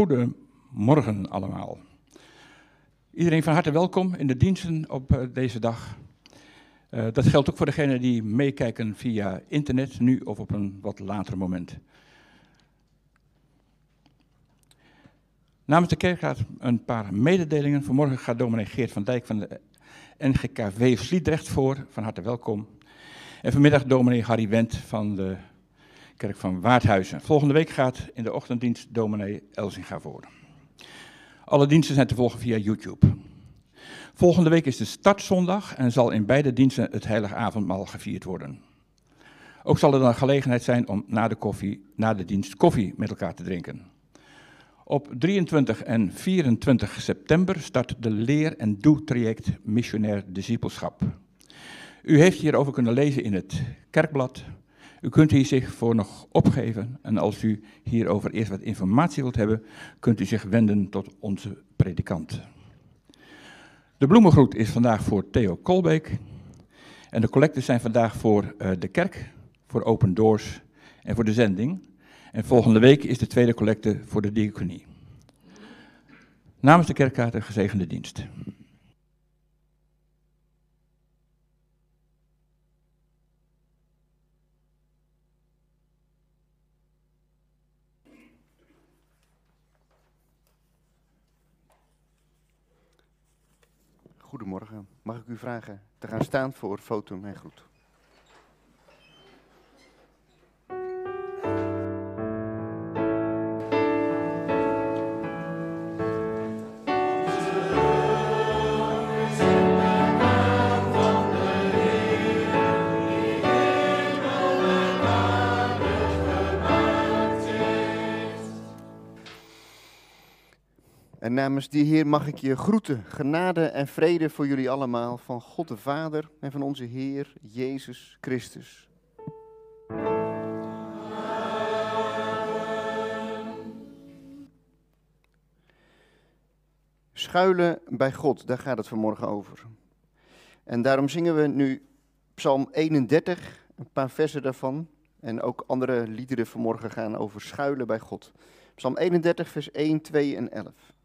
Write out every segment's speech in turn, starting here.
Goedemorgen allemaal. Iedereen van harte welkom in de diensten op eh, deze dag. Uh, dat geldt ook voor degenen die meekijken via internet, nu of op een wat later moment. Namens de kerkraad een paar mededelingen. Vanmorgen gaat dominee Geert van Dijk van de NGKV Sliedrecht voor. Van harte welkom. En vanmiddag dominee Harry Wendt van de kerk van Waardhuizen. Volgende week gaat in de ochtenddienst dominee Elzinga voor. Alle diensten zijn te volgen via YouTube. Volgende week is de startzondag en zal in beide diensten het heilige avondmaal gevierd worden. Ook zal er dan gelegenheid zijn om na de, koffie, na de dienst koffie met elkaar te drinken. Op 23 en 24 september start de leer- en doe-traject Missionair Discipelschap. U heeft hierover kunnen lezen in het kerkblad. U kunt hier zich voor nog opgeven en als u hierover eerst wat informatie wilt hebben, kunt u zich wenden tot onze predikant. De bloemengroet is vandaag voor Theo Kolbeek en de collecten zijn vandaag voor uh, de kerk, voor Open Doors en voor de zending. En volgende week is de tweede collecte voor de diaconie. Namens de kerkkaart een gezegende dienst. Goedemorgen. Mag ik u vragen te gaan staan voor foto en groet? En namens die Heer mag ik je groeten, genade en vrede voor jullie allemaal, van God de Vader en van onze Heer Jezus Christus. Schuilen bij God, daar gaat het vanmorgen over. En daarom zingen we nu Psalm 31, een paar versen daarvan. En ook andere liederen vanmorgen gaan over schuilen bij God. Psalm 31, vers 1, 2 en 11.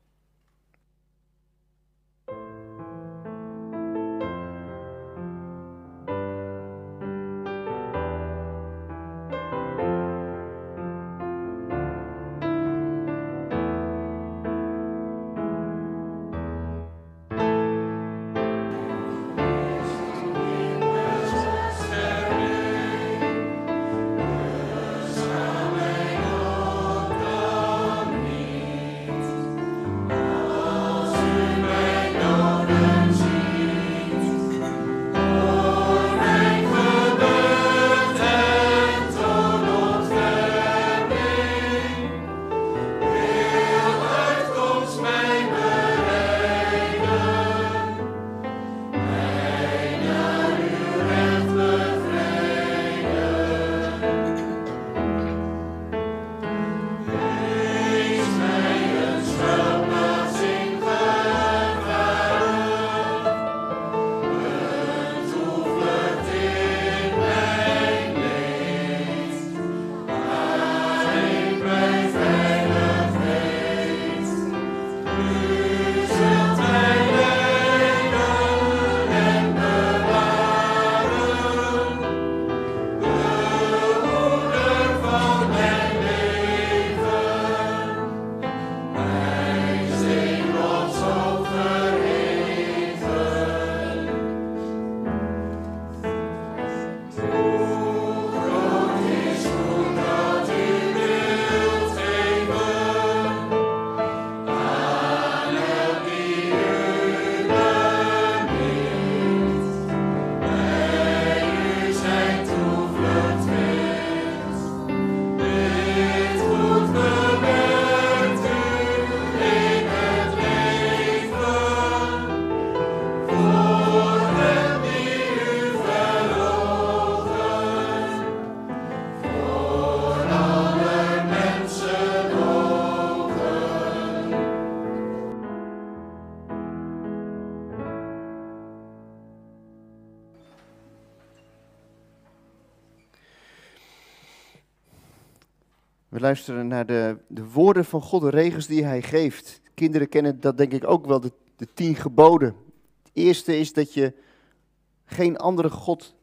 Luisteren naar de, de woorden van God, de regels die hij geeft. Kinderen kennen dat denk ik ook wel, de, de tien geboden. Het eerste is dat je geen andere God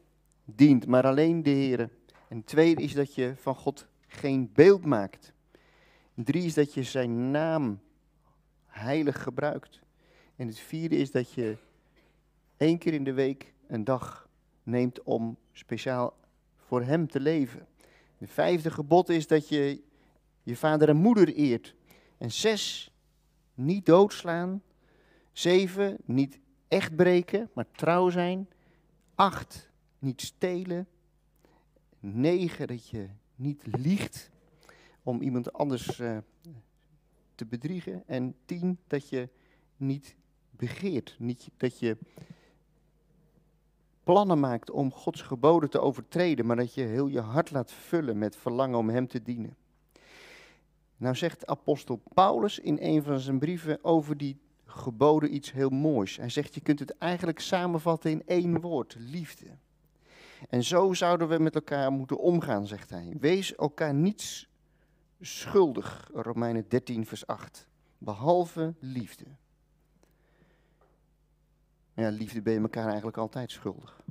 dient, maar alleen de Heer. En het tweede is dat je van God geen beeld maakt. Drie is dat je zijn naam heilig gebruikt. En het vierde is dat je één keer in de week een dag neemt om speciaal voor hem te leven. Het vijfde gebod is dat je je vader en moeder eert. En zes, niet doodslaan. Zeven, niet echt breken, maar trouw zijn. Acht, niet stelen. Negen, dat je niet liegt om iemand anders uh, te bedriegen. En tien, dat je niet begeert. Niet, dat je plannen maakt om Gods geboden te overtreden, maar dat je heel je hart laat vullen met verlangen om Hem te dienen. Nou zegt apostel Paulus in een van zijn brieven over die geboden iets heel moois. Hij zegt, je kunt het eigenlijk samenvatten in één woord, liefde. En zo zouden we met elkaar moeten omgaan, zegt hij. Wees elkaar niets schuldig, Romeinen 13, vers 8, behalve liefde. Ja, liefde ben je elkaar eigenlijk altijd schuldig.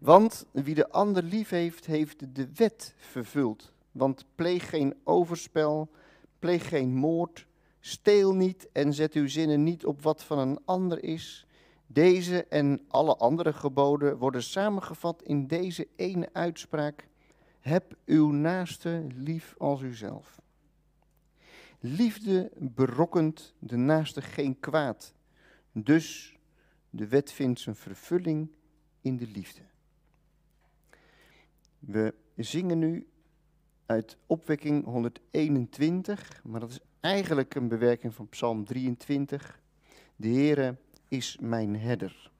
Want wie de ander lief heeft, heeft de wet vervuld. Want pleeg geen overspel, pleeg geen moord, steel niet en zet uw zinnen niet op wat van een ander is. Deze en alle andere geboden worden samengevat in deze ene uitspraak. Heb uw naaste lief als uzelf. Liefde berokkent de naaste geen kwaad. Dus de wet vindt zijn vervulling in de liefde. We zingen nu uit opwekking 121, maar dat is eigenlijk een bewerking van Psalm 23. De Heere is mijn herder.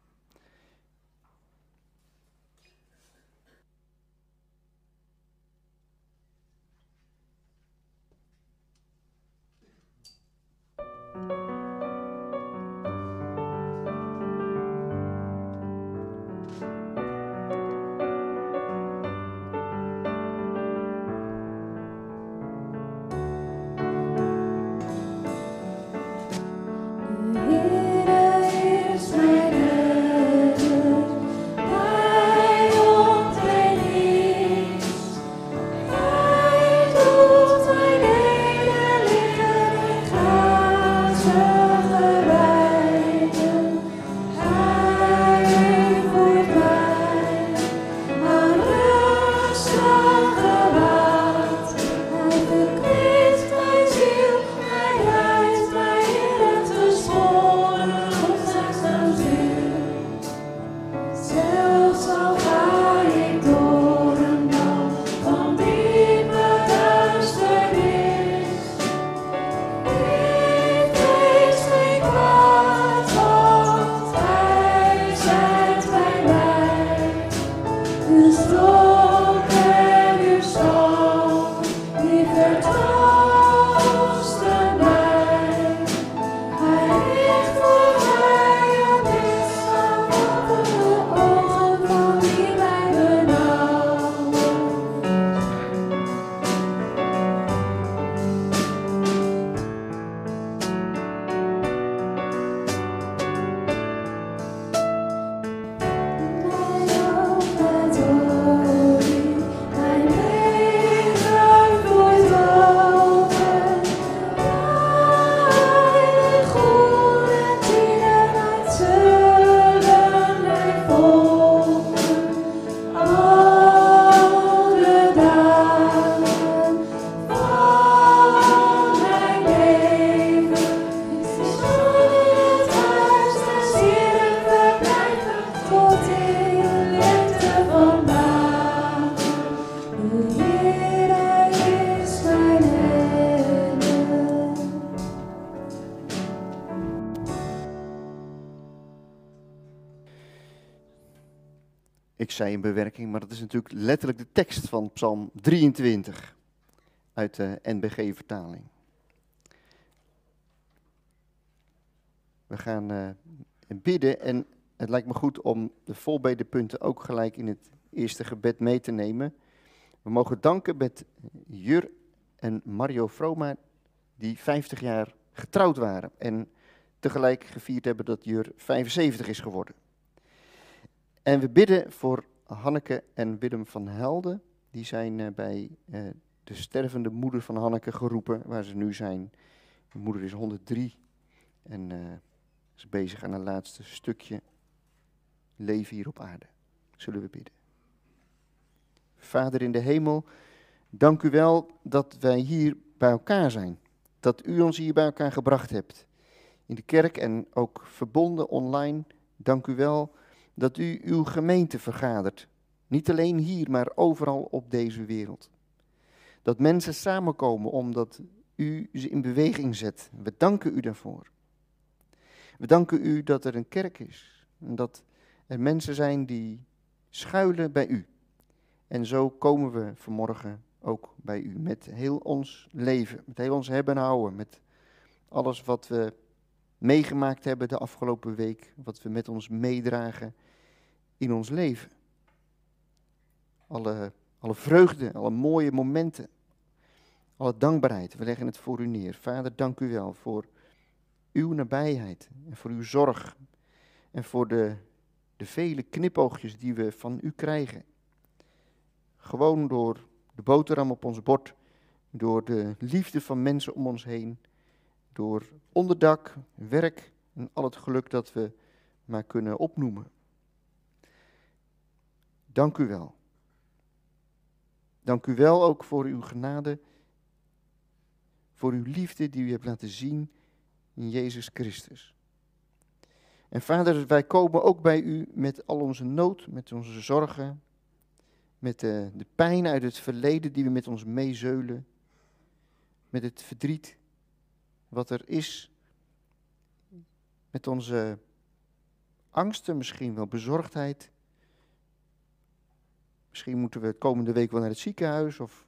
Bewerking, maar dat is natuurlijk letterlijk de tekst van Psalm 23 uit de NBG-vertaling. We gaan uh, bidden en het lijkt me goed om de volbedepunten ook gelijk in het eerste gebed mee te nemen. We mogen danken met Jur en Mario Vroma, die 50 jaar getrouwd waren en tegelijk gevierd hebben dat Jur 75 is geworden. En we bidden voor Hanneke en Willem van Helden. Die zijn eh, bij eh, de stervende moeder van Hanneke geroepen, waar ze nu zijn. De moeder is 103 en uh, is bezig aan een laatste stukje leven hier op aarde. Zullen we bidden. Vader in de hemel, dank u wel dat wij hier bij elkaar zijn. Dat u ons hier bij elkaar gebracht hebt. In de kerk en ook verbonden online. Dank u wel dat u uw gemeente vergadert. Niet alleen hier, maar overal op deze wereld. Dat mensen samenkomen omdat u ze in beweging zet. We danken u daarvoor. We danken u dat er een kerk is. En dat er mensen zijn die schuilen bij u. En zo komen we vanmorgen ook bij u met heel ons leven, met heel ons hebben en houden, met alles wat we meegemaakt hebben de afgelopen week, wat we met ons meedragen in ons leven. Alle, alle vreugde, alle mooie momenten, alle dankbaarheid, we leggen het voor u neer. Vader, dank u wel voor uw nabijheid en voor uw zorg en voor de, de vele knipoogjes die we van u krijgen. Gewoon door de boterham op ons bord, door de liefde van mensen om ons heen, door onderdak, werk en al het geluk dat we maar kunnen opnoemen. Dank u wel. Dank u wel ook voor uw genade, voor uw liefde die u hebt laten zien in Jezus Christus. En vader, wij komen ook bij u met al onze nood, met onze zorgen, met de, de pijn uit het verleden die we met ons meezeulen, met het verdriet wat er is, met onze angsten, misschien wel bezorgdheid. Misschien moeten we komende week wel naar het ziekenhuis of,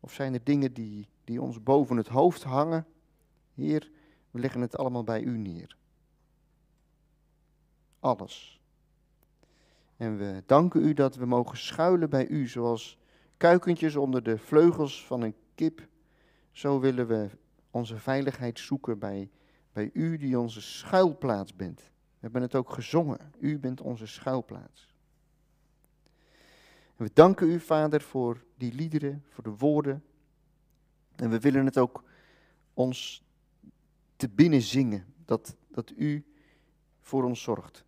of zijn er dingen die, die ons boven het hoofd hangen. Heer, we leggen het allemaal bij u neer. Alles. En we danken u dat we mogen schuilen bij u, zoals kuikentjes onder de vleugels van een kip. Zo willen we onze veiligheid zoeken bij, bij u die onze schuilplaats bent. We hebben het ook gezongen. U bent onze schuilplaats. En we danken u, Vader, voor die liederen, voor de woorden. En we willen het ook ons te binnen zingen, dat, dat u voor ons zorgt.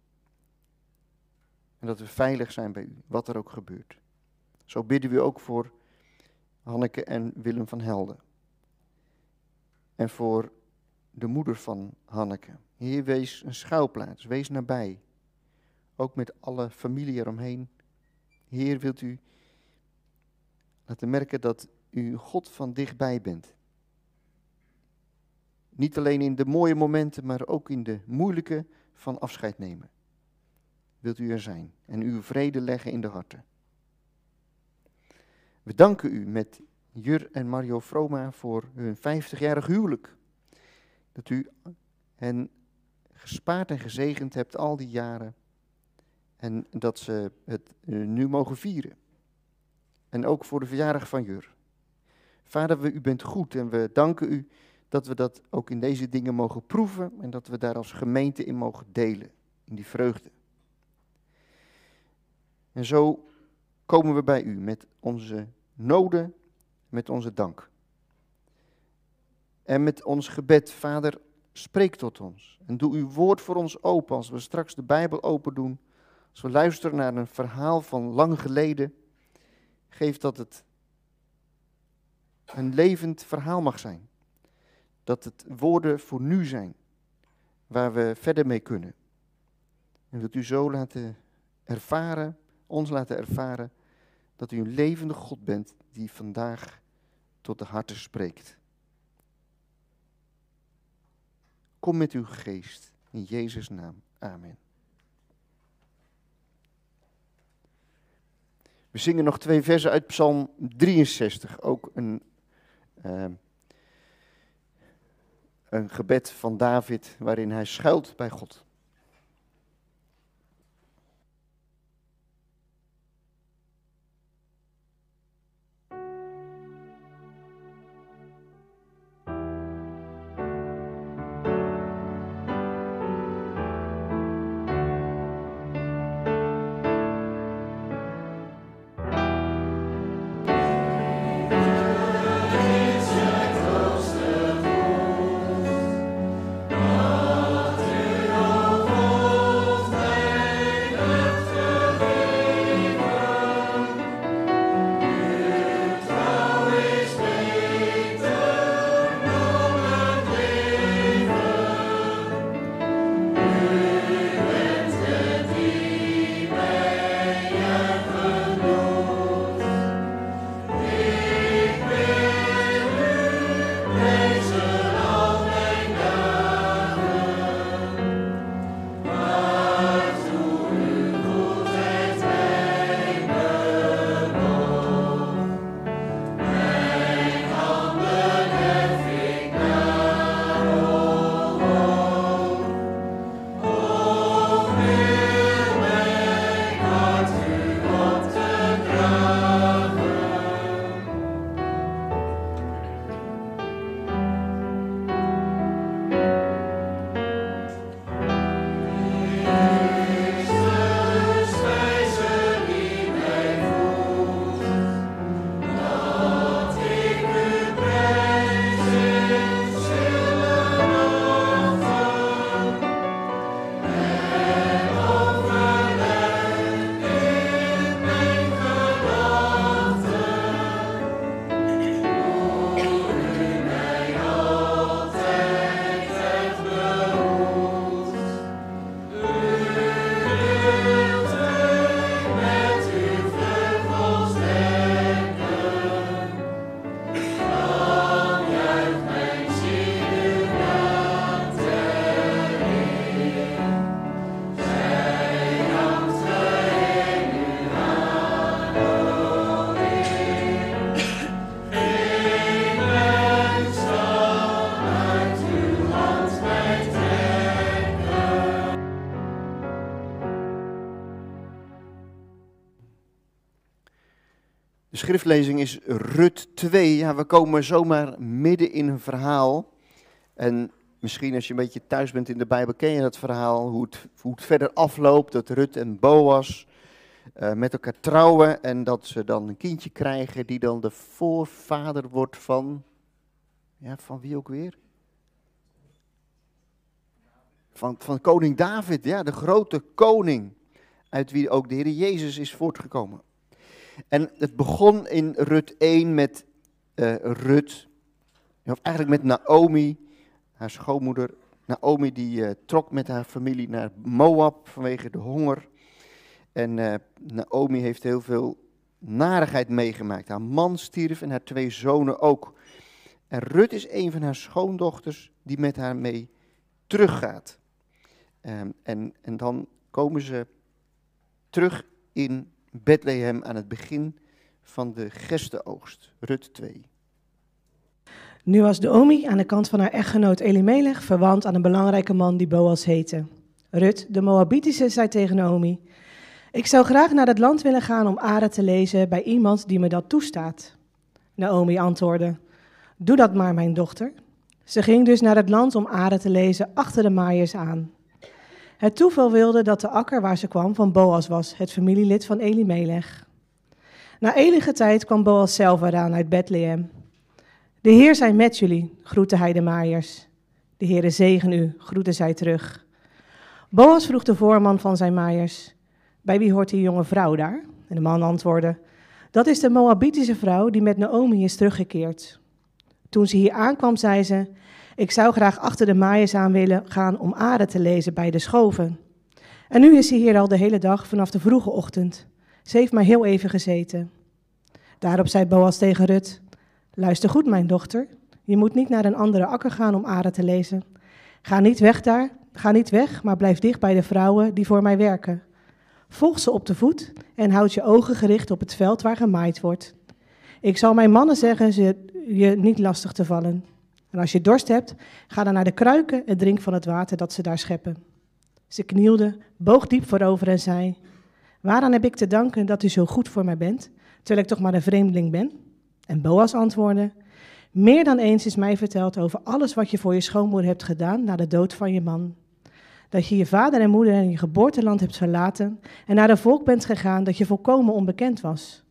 En dat we veilig zijn bij u, wat er ook gebeurt. Zo bidden we ook voor Hanneke en Willem van Helden. En voor de moeder van Hanneke. Heer, wees een schuilplaats, wees nabij. Ook met alle familie eromheen. Heer, wilt u laten merken dat u God van dichtbij bent. Niet alleen in de mooie momenten, maar ook in de moeilijke van afscheid nemen wilt u er zijn en uw vrede leggen in de harten. We danken u met Jur en Mario Froma voor hun 50-jarig huwelijk. Dat u hen gespaard en gezegend hebt al die jaren. En dat ze het nu mogen vieren. En ook voor de verjaardag van Jur. Vader, u bent goed en we danken u dat we dat ook in deze dingen mogen proeven en dat we daar als gemeente in mogen delen, in die vreugde. En zo komen we bij u met onze noden, met onze dank. En met ons gebed, Vader, spreek tot ons. En doe uw woord voor ons open als we straks de Bijbel open doen. Als we luisteren naar een verhaal van lang geleden. Geef dat het een levend verhaal mag zijn. Dat het woorden voor nu zijn, waar we verder mee kunnen. En wilt u zo laten ervaren ons laten ervaren dat u een levende God bent die vandaag tot de harten spreekt. Kom met uw geest in Jezus' naam. Amen. We zingen nog twee versen uit Psalm 63, ook een, uh, een gebed van David waarin hij schuilt bij God. Schriftlezing is Rut 2. Ja, we komen zomaar midden in een verhaal. En misschien als je een beetje thuis bent in de Bijbel, ken je dat verhaal, hoe het, hoe het verder afloopt, dat Rut en Boas uh, met elkaar trouwen en dat ze dan een kindje krijgen die dan de voorvader wordt van, ja, van wie ook weer? Van, van koning David, ja, de grote koning, uit wie ook de Heer Jezus is voortgekomen. En het begon in Rut 1 met uh, Rut, of eigenlijk met Naomi, haar schoonmoeder. Naomi die uh, trok met haar familie naar Moab vanwege de honger. En uh, Naomi heeft heel veel narigheid meegemaakt. Haar man stierf en haar twee zonen ook. En Rut is een van haar schoondochters die met haar mee teruggaat. Um, en, en dan komen ze terug in Bethlehem aan het begin van de gestenoogst, Rut 2. Nu was Naomi aan de kant van haar echtgenoot Elimelech verwant aan een belangrijke man die Boas heette. Rut, de Moabitische, zei tegen Naomi: Ik zou graag naar het land willen gaan om Are te lezen bij iemand die me dat toestaat. Naomi antwoordde: Doe dat maar, mijn dochter. Ze ging dus naar het land om Are te lezen achter de maaiers aan. Het toeval wilde dat de akker waar ze kwam van Boas was, het familielid van Elimelech. Na enige tijd kwam Boas zelf eraan uit Bethlehem. De Heer zij met jullie, groette hij de maaiers. De Heere zegen u, groette zij terug. Boas vroeg de voorman van zijn maaiers, bij wie hoort die jonge vrouw daar? En de man antwoordde, dat is de Moabitische vrouw die met Naomi is teruggekeerd. Toen ze hier aankwam, zei ze, ik zou graag achter de maaiers aan willen gaan om aarde te lezen bij de schoven. En nu is ze hier al de hele dag vanaf de vroege ochtend. Ze heeft maar heel even gezeten. Daarop zei Boas tegen Rut, luister goed mijn dochter, je moet niet naar een andere akker gaan om aarde te lezen. Ga niet weg daar, ga niet weg, maar blijf dicht bij de vrouwen die voor mij werken. Volg ze op de voet en houd je ogen gericht op het veld waar gemaaid wordt. Ik zal mijn mannen zeggen ze je niet lastig te vallen. En als je dorst hebt, ga dan naar de kruiken en drink van het water dat ze daar scheppen. Ze knielde, boog diep voorover en zei: Waaraan heb ik te danken dat u zo goed voor mij bent, terwijl ik toch maar een vreemdeling ben? En Boas antwoordde: Meer dan eens is mij verteld over alles wat je voor je schoonmoeder hebt gedaan na de dood van je man. Dat je je vader en moeder en je geboorteland hebt verlaten en naar een volk bent gegaan dat je volkomen onbekend was.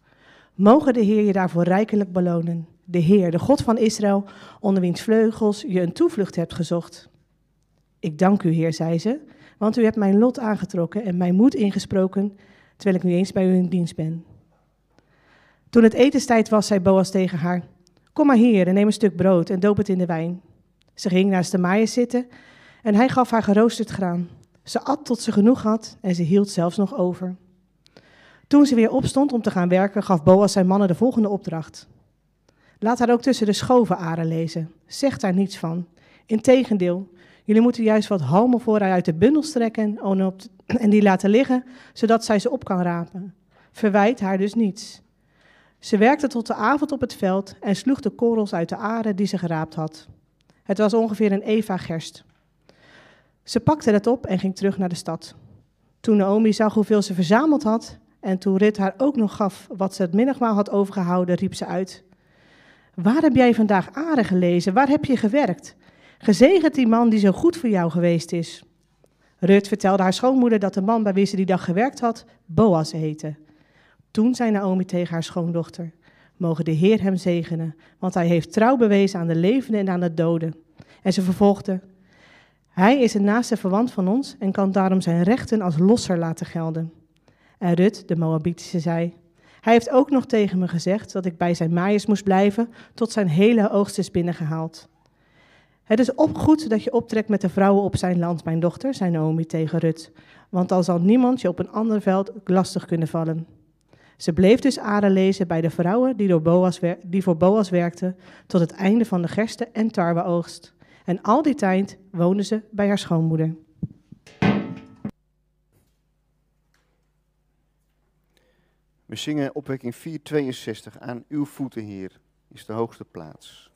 Mogen de Heer je daarvoor rijkelijk belonen de Heer, de God van Israël, onder wiens vleugels je een toevlucht hebt gezocht. Ik dank u, Heer, zei ze, want u hebt mijn lot aangetrokken en mijn moed ingesproken, terwijl ik nu eens bij u in dienst ben. Toen het etenstijd was, zei Boas tegen haar, kom maar hier en neem een stuk brood en doop het in de wijn. Ze ging naast de maaien zitten en hij gaf haar geroosterd graan. Ze at tot ze genoeg had en ze hield zelfs nog over. Toen ze weer opstond om te gaan werken, gaf Boas zijn mannen de volgende opdracht. Laat haar ook tussen de schoven aren lezen. Zeg daar niets van. Integendeel, jullie moeten juist wat halmen voor haar uit de bundel strekken en die laten liggen, zodat zij ze op kan rapen. Verwijt haar dus niets. Ze werkte tot de avond op het veld en sloeg de korrels uit de aren die ze geraapt had. Het was ongeveer een eva gerst. Ze pakte het op en ging terug naar de stad. Toen Naomi zag hoeveel ze verzameld had en toen Rit haar ook nog gaf wat ze het middagmaal had overgehouden, riep ze uit: Waar heb jij vandaag aardig gelezen? Waar heb je gewerkt? Gezegend die man die zo goed voor jou geweest is. Rut vertelde haar schoonmoeder dat de man bij wie ze die dag gewerkt had, Boas heette. Toen zei Naomi tegen haar schoondochter: Mogen de Heer hem zegenen, want hij heeft trouw bewezen aan de levenden en aan de doden. En ze vervolgde: Hij is een naaste verwant van ons en kan daarom zijn rechten als losser laten gelden. En Rut, de Moabitische, zei: hij heeft ook nog tegen me gezegd dat ik bij zijn maaiers moest blijven tot zijn hele oogst is binnengehaald. Het is op goed dat je optrekt met de vrouwen op zijn land, mijn dochter, zei Naomi tegen Rut, want dan zal niemand je op een ander veld lastig kunnen vallen. Ze bleef dus aarde lezen bij de vrouwen die, door Boas, die voor Boas werkten tot het einde van de gerste- en tarweoogst. En al die tijd woonde ze bij haar schoonmoeder. We zingen opwekking 462. Aan uw voeten, Heer, is de hoogste plaats.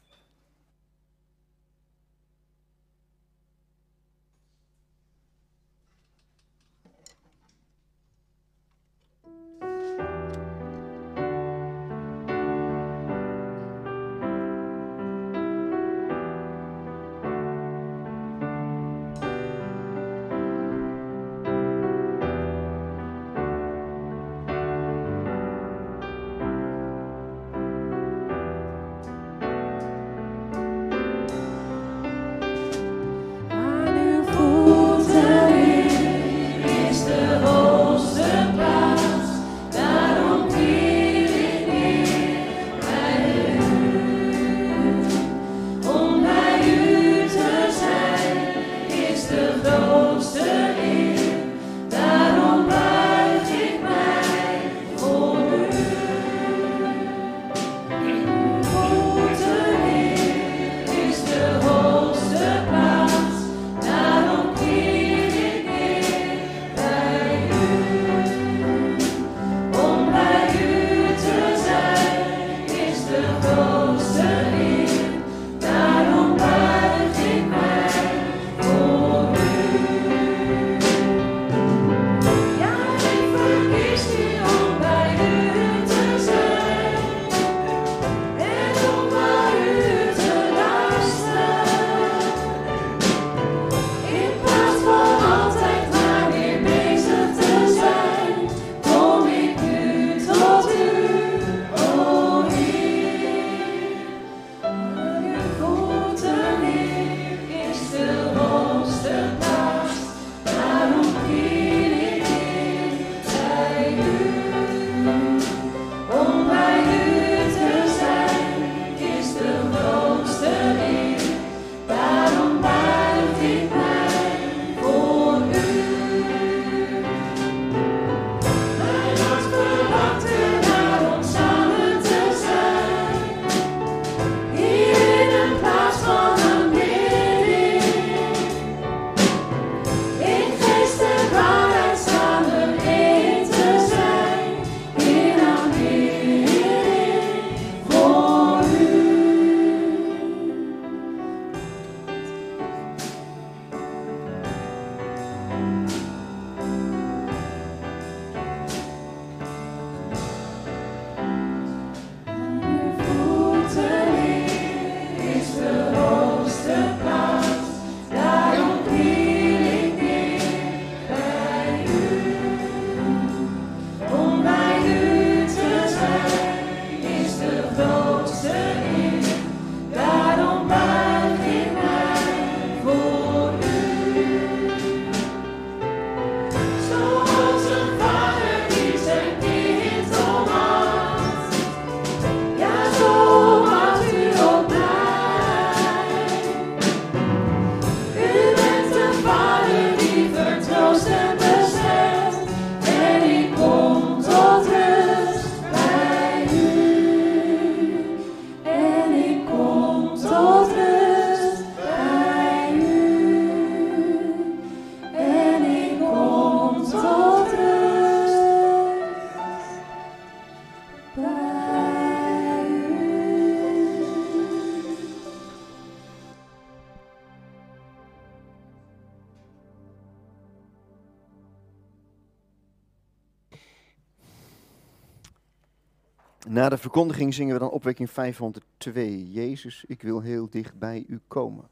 Na de verkondiging zingen we dan opwekking 502. Jezus, ik wil heel dicht bij u komen.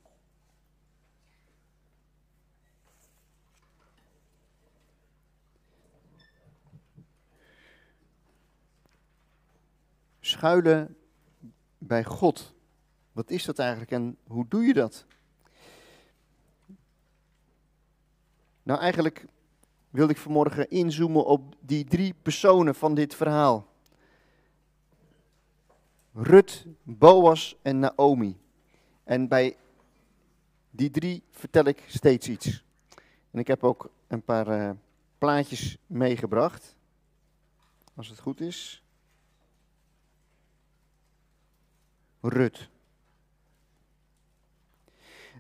Schuilen bij God. Wat is dat eigenlijk en hoe doe je dat? Nou, eigenlijk wilde ik vanmorgen inzoomen op die drie personen van dit verhaal. Rut, Boas en Naomi. En bij die drie vertel ik steeds iets. En ik heb ook een paar uh, plaatjes meegebracht. Als het goed is. Rut.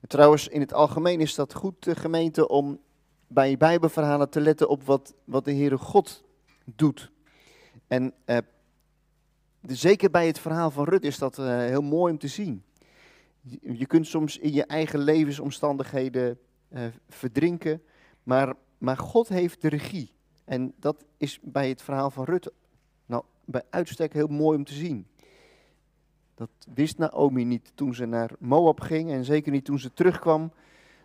Trouwens, in het algemeen is dat goed, de gemeente, om bij Bijbelverhalen te letten op wat, wat de Heere God doet. En uh, zeker bij het verhaal van Rut is dat uh, heel mooi om te zien. Je, kunt soms in je eigen levensomstandigheden uh, verdrinken, maar, maar God heeft de regie. En dat is bij het verhaal van Rut nou, bij uitstek heel mooi om te zien. Dat wist Naomi niet toen ze naar Moab ging en zeker niet toen ze terugkwam,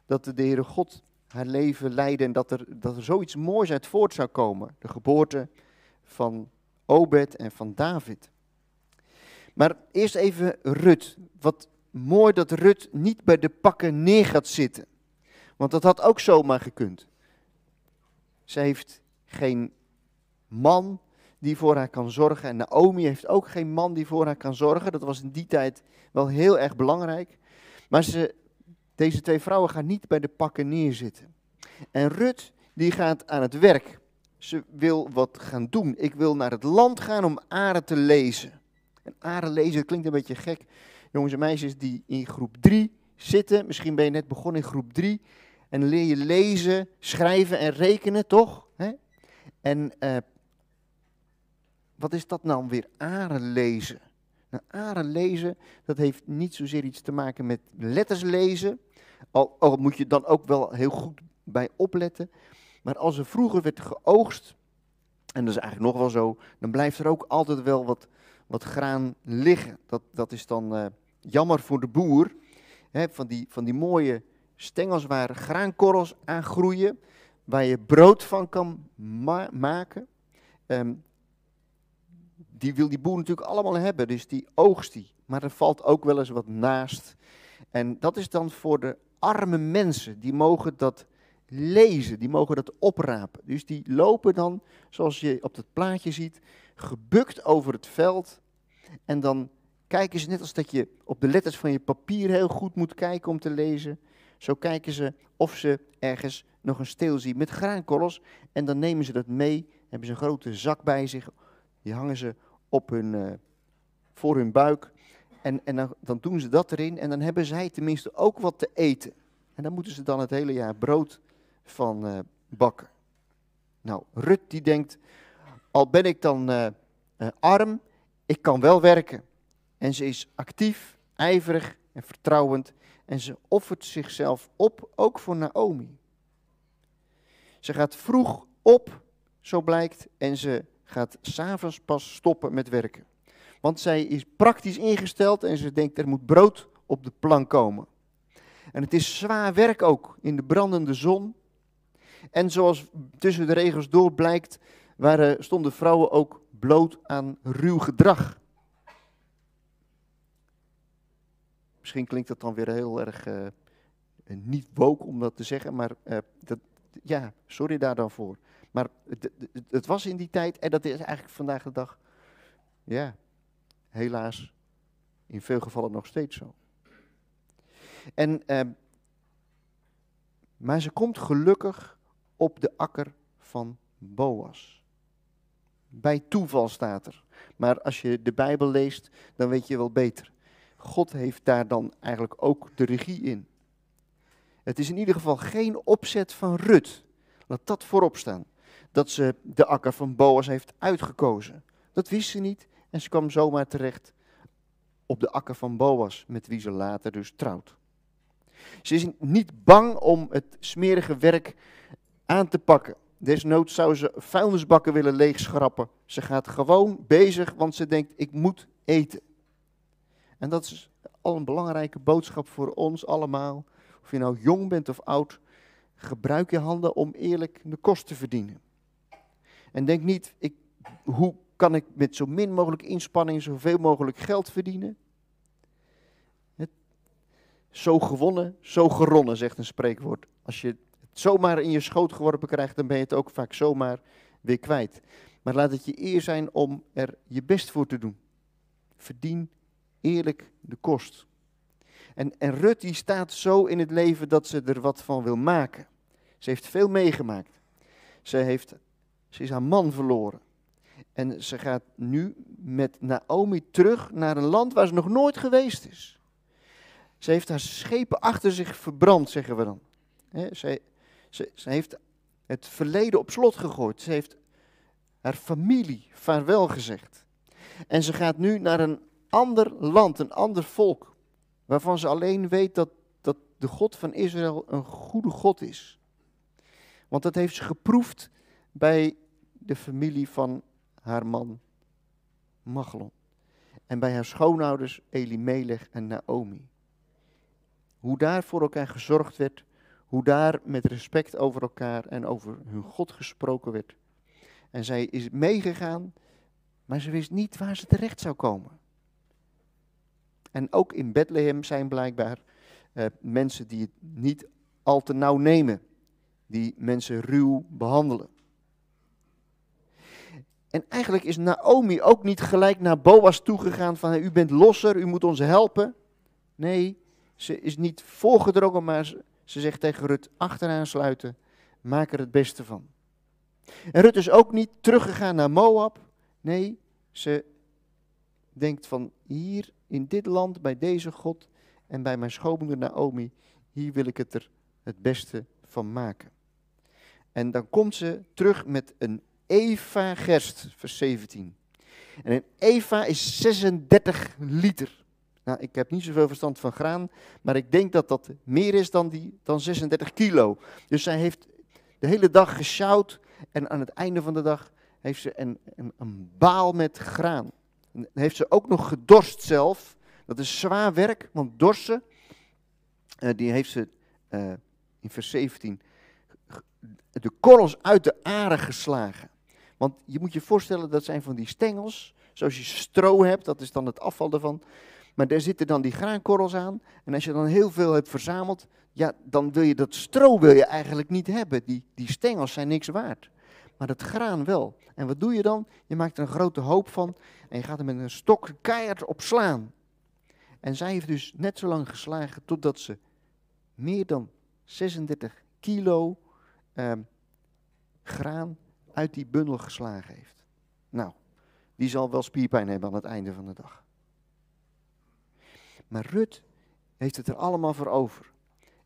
dat de Heere God haar leven leidde en dat er, dat er zoiets moois uit voort zou komen. De geboorte van Obed en van David. Maar eerst even Rut. Wat mooi dat Rut niet bij de pakken neer gaat zitten. Want dat had ook zomaar gekund. Ze heeft geen man die voor haar kan zorgen. En Naomi heeft ook geen man die voor haar kan zorgen. Dat was in die tijd wel heel erg belangrijk. Maar ze, deze twee vrouwen gaan niet bij de pakken neerzitten. En Rut, die gaat aan het werk. Ze wil wat gaan doen. Ik wil naar het land gaan om aren te lezen. En aren lezen klinkt een beetje gek. Jongens en meisjes die in groep 3 zitten. Misschien ben je net begonnen in groep 3. En leer je lezen, schrijven en rekenen, toch? En uh, wat is dat nou weer? Aren lezen. Nou, lezen, dat heeft niet zozeer iets te maken met letters lezen. Al, al moet je dan ook wel heel goed bij opletten. Maar als er vroeger werd geoogst, en dat is eigenlijk nog wel zo, dan blijft er ook altijd wel wat, wat graan liggen. Dat, dat is dan uh, jammer voor de boer. Hè, van, die, van die mooie stengels waar graankorrels aan groeien, waar je brood van kan ma maken. Um, die wil die boer natuurlijk allemaal hebben, dus die oogst die. Maar er valt ook wel eens wat naast. En dat is dan voor de arme mensen, die mogen dat lezen, die mogen dat oprapen. Dus die lopen dan, zoals je op het plaatje ziet, gebukt over het veld. En dan kijken ze net als dat je op de letters van je papier heel goed moet kijken om te lezen. Zo kijken ze of ze ergens nog een steel zien met graankorrels. En dan nemen ze dat mee, hebben ze een grote zak bij zich. Die hangen ze op hun, uh, voor hun buik. En, en dan, doen ze dat erin en dan hebben zij tenminste ook wat te eten. En dan moeten ze dan het hele jaar brood van uh, bakken. Nou, Rut die denkt, al ben ik dan uh, arm, ik kan wel werken. En ze is actief, ijverig en vertrouwend. En ze offert zichzelf op, ook voor Naomi. Ze gaat vroeg op, zo blijkt, en ze gaat s'avonds pas stoppen met werken. Want zij is praktisch ingesteld en ze denkt er moet brood op de plank komen. En het is zwaar werk ook in de brandende zon. En zoals tussen de regels door blijkt, waren, stonden vrouwen ook bloot aan ruw gedrag. Misschien klinkt dat dan weer heel erg uh, niet woke om dat te zeggen, maar uh, dat, ja, sorry daar dan voor. Maar het, was in die tijd, en dat is eigenlijk vandaag de dag, ja, helaas in veel gevallen nog steeds zo. En, eh, maar ze komt gelukkig op de akker van Boas. Bij toeval staat er. Maar als je de Bijbel leest, dan weet je wel beter. God heeft daar dan eigenlijk ook de regie in. Het is in ieder geval geen opzet van Rut. Laat dat voorop staan dat ze de akker van Boas heeft uitgekozen. Dat wist ze niet en ze kwam zomaar terecht op de akker van Boas, met wie ze later dus trouwt. Ze is niet bang om het smerige werk aan te pakken. Desnoods zou ze vuilnisbakken willen leegschrappen. Ze gaat gewoon bezig, want ze denkt, ik moet eten. En dat is al een belangrijke boodschap voor ons allemaal. Of je nou jong bent of oud, gebruik je handen om eerlijk de kost te verdienen. En denk niet, ik, hoe kan ik met zo min mogelijk inspanning zoveel mogelijk geld verdienen? Het, zo gewonnen, zo geronnen, zegt een spreekwoord. Als je zomaar in je schoot geworpen krijgt, dan ben je het ook vaak zomaar weer kwijt. Maar laat het je eer zijn om er je best voor te doen. Verdien eerlijk de kost. En, en Rut die staat zo in het leven dat ze er wat van wil maken. Ze heeft veel meegemaakt. Ze, heeft, ze is haar man verloren. En ze gaat nu met Naomi terug naar een land waar ze nog nooit geweest is. Ze heeft haar schepen achter zich verbrand, zeggen we dan. ze, ze, heeft het verleden op slot gegooid. Ze heeft haar familie vaarwel gezegd. En ze gaat nu naar een ander land, een ander volk. Waarvan ze alleen weet dat, dat de God van Israël een goede God is. Want dat heeft ze geproefd bij de familie van haar man Machlon. En bij haar schoonouders Elimelech en Naomi. Hoe daar voor elkaar gezorgd werd, hoe daar met respect over elkaar en over hun God gesproken werd. En zij is meegegaan, maar ze wist niet waar ze terecht zou komen. En ook in Bethlehem zijn blijkbaar eh, mensen die het niet al te nauw nemen, die mensen ruw behandelen. En eigenlijk is Naomi ook niet gelijk naar Boas toegegaan van u bent losser, u moet ons helpen. Nee, ze is niet voorgedrongen, maar ze, ze zegt tegen Rut achteraan sluiten, maak er het beste van. En Rut is ook niet teruggegaan naar Moab. Nee, ze denkt van hier in dit land, bij deze God en bij mijn schoonmoeder Naomi, hier wil ik het er het beste van maken. En dan komt ze terug met een Eva gerst, vers 17. En een Eva is 36 liter. Nou, ik heb niet zoveel verstand van graan, maar ik denk dat dat meer is dan, die, dan 36 kilo. Dus zij heeft de hele dag gesjouwd en aan het einde van de dag heeft ze een, een, een baal met graan. En heeft ze ook nog gedorst zelf. Dat is zwaar werk, want dorsen, uh, die heeft ze uh, in vers 17 de korrels uit de aren geslagen. Want je moet je voorstellen, dat zijn van die stengels, zoals je stro hebt, dat is dan het afval ervan. Maar daar zitten dan die graankorrels aan. En als je dan heel veel hebt verzameld, ja, dan wil je dat stro wil je eigenlijk niet hebben. Die, die stengels zijn niks waard. Maar dat graan wel. En wat doe je dan? Je maakt er een grote hoop van en je gaat er met een stok keihard op slaan. En zij heeft dus net zo lang geslagen totdat ze meer dan 36 kilo eh, graan uit die bundel geslagen heeft. Nou, die zal wel spierpijn hebben aan het einde van de dag. Maar Rut heeft het er allemaal voor over.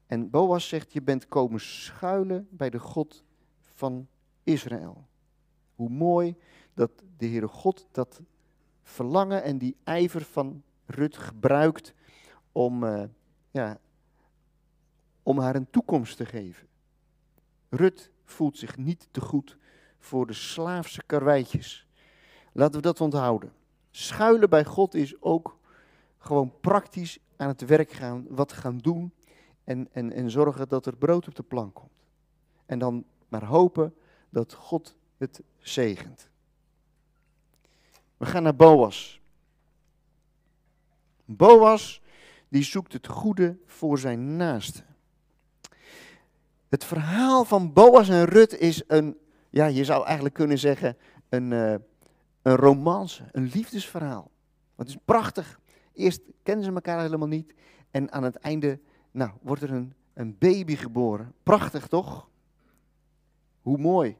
En Boas zegt, je bent komen schuilen bij de God van Israël. Hoe mooi dat de Heere God dat verlangen en die ijver van Rut gebruikt om, uh, ja, om haar een toekomst te geven. Rut voelt zich niet te goed voor de slaafse karweitjes. Laten we dat onthouden. Schuilen bij God is ook gewoon praktisch aan het werk gaan, wat gaan doen en, en, en zorgen dat er brood op de plank komt. En dan maar hopen dat God het zegent. We gaan naar Boas. Boas, die zoekt het goede voor zijn naaste. Het verhaal van Boas en Rut is een ja, je zou eigenlijk kunnen zeggen, een, uh, een romance, een liefdesverhaal. Het is prachtig. Eerst kennen ze elkaar helemaal niet. En aan het einde, nou, wordt er een, een baby geboren. Prachtig, toch? Hoe mooi.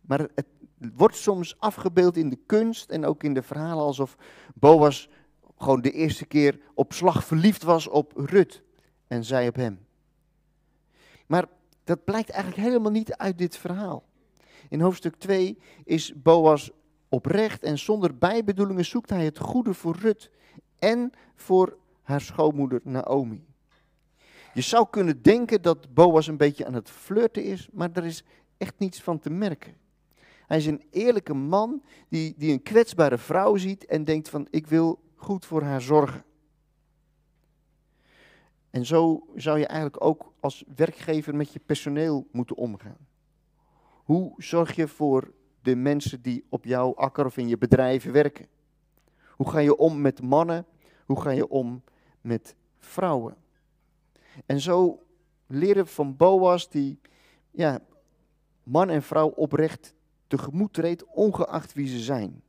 Maar het wordt soms afgebeeld in de kunst en ook in de verhalen alsof Boas gewoon de eerste keer op slag verliefd was op Rut en zij op hem. Maar dat blijkt eigenlijk helemaal niet uit dit verhaal. In hoofdstuk 2 is Boas oprecht en zonder bijbedoelingen zoekt hij het goede voor Rut en voor haar schoonmoeder Naomi. Je zou kunnen denken dat Boas een beetje aan het flirten is, maar er is echt niets van te merken. Hij is een eerlijke man die, die een kwetsbare vrouw ziet en denkt van ik wil goed voor haar zorgen. En zo zou je eigenlijk ook als werkgever met je personeel moeten omgaan. Hoe zorg je voor de mensen die op jouw akker of in je bedrijven werken? Hoe ga je om met mannen? Hoe ga je om met vrouwen? En zo leren van Boas die ja, man en vrouw oprecht tegemoet treedt, ongeacht wie ze zijn.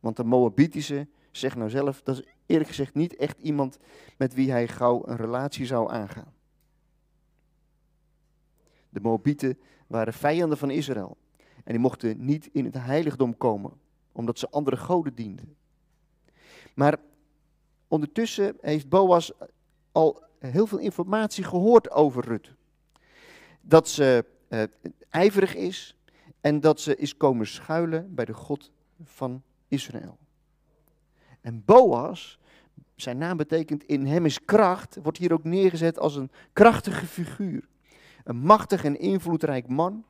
Want de Moabitische zegt nou zelf, dat is eerlijk gezegd niet echt iemand met wie hij gauw een relatie zou aangaan. De Moabieten waren vijanden van Israël. En die mochten niet in het heiligdom komen, omdat ze andere goden dienden. Maar ondertussen heeft Boas al heel veel informatie gehoord over Rut. Dat ze uh, ijverig is en dat ze is komen schuilen bij de God van Israël. En Boas, zijn naam betekent in hem is kracht, wordt hier ook neergezet als een krachtige figuur. Een machtig en invloedrijk man.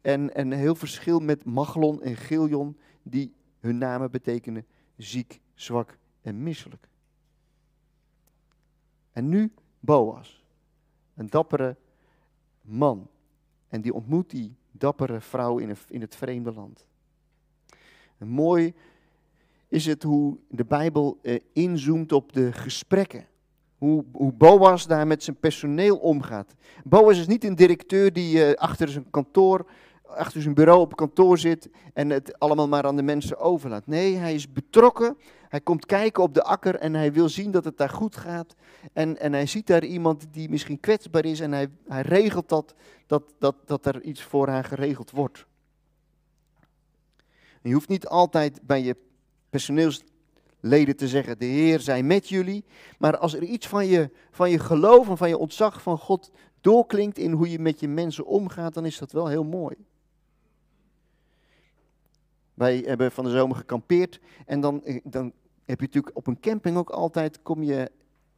En een heel verschil met Machlon en Giljon, die hun namen betekenen ziek, zwak en misselijk. En nu Boas, een dappere man. En die ontmoet die dappere vrouw in, in het vreemde land. En mooi is het hoe de Bijbel eh, inzoomt op de gesprekken. Hoe, hoe Boas daar met zijn personeel omgaat. Boas is niet een directeur die eh, achter zijn kantoor, achter zijn bureau op kantoor zit en het allemaal maar aan de mensen overlaat. Nee, hij is betrokken. Hij komt kijken op de akker en hij wil zien dat het daar goed gaat. En, en hij ziet daar iemand die misschien kwetsbaar is en hij, hij regelt dat, dat, dat, dat er iets voor haar geregeld wordt. je hoeft niet altijd bij je personeelsleden te zeggen, de Heer zij met jullie. Maar als er iets van je, van je geloof en van je ontzag van God doorklinkt in hoe je met je mensen omgaat, dan is dat wel heel mooi. Wij hebben van de zomer gekampeerd en dan, eh, dan heb je natuurlijk op een camping ook altijd, kom je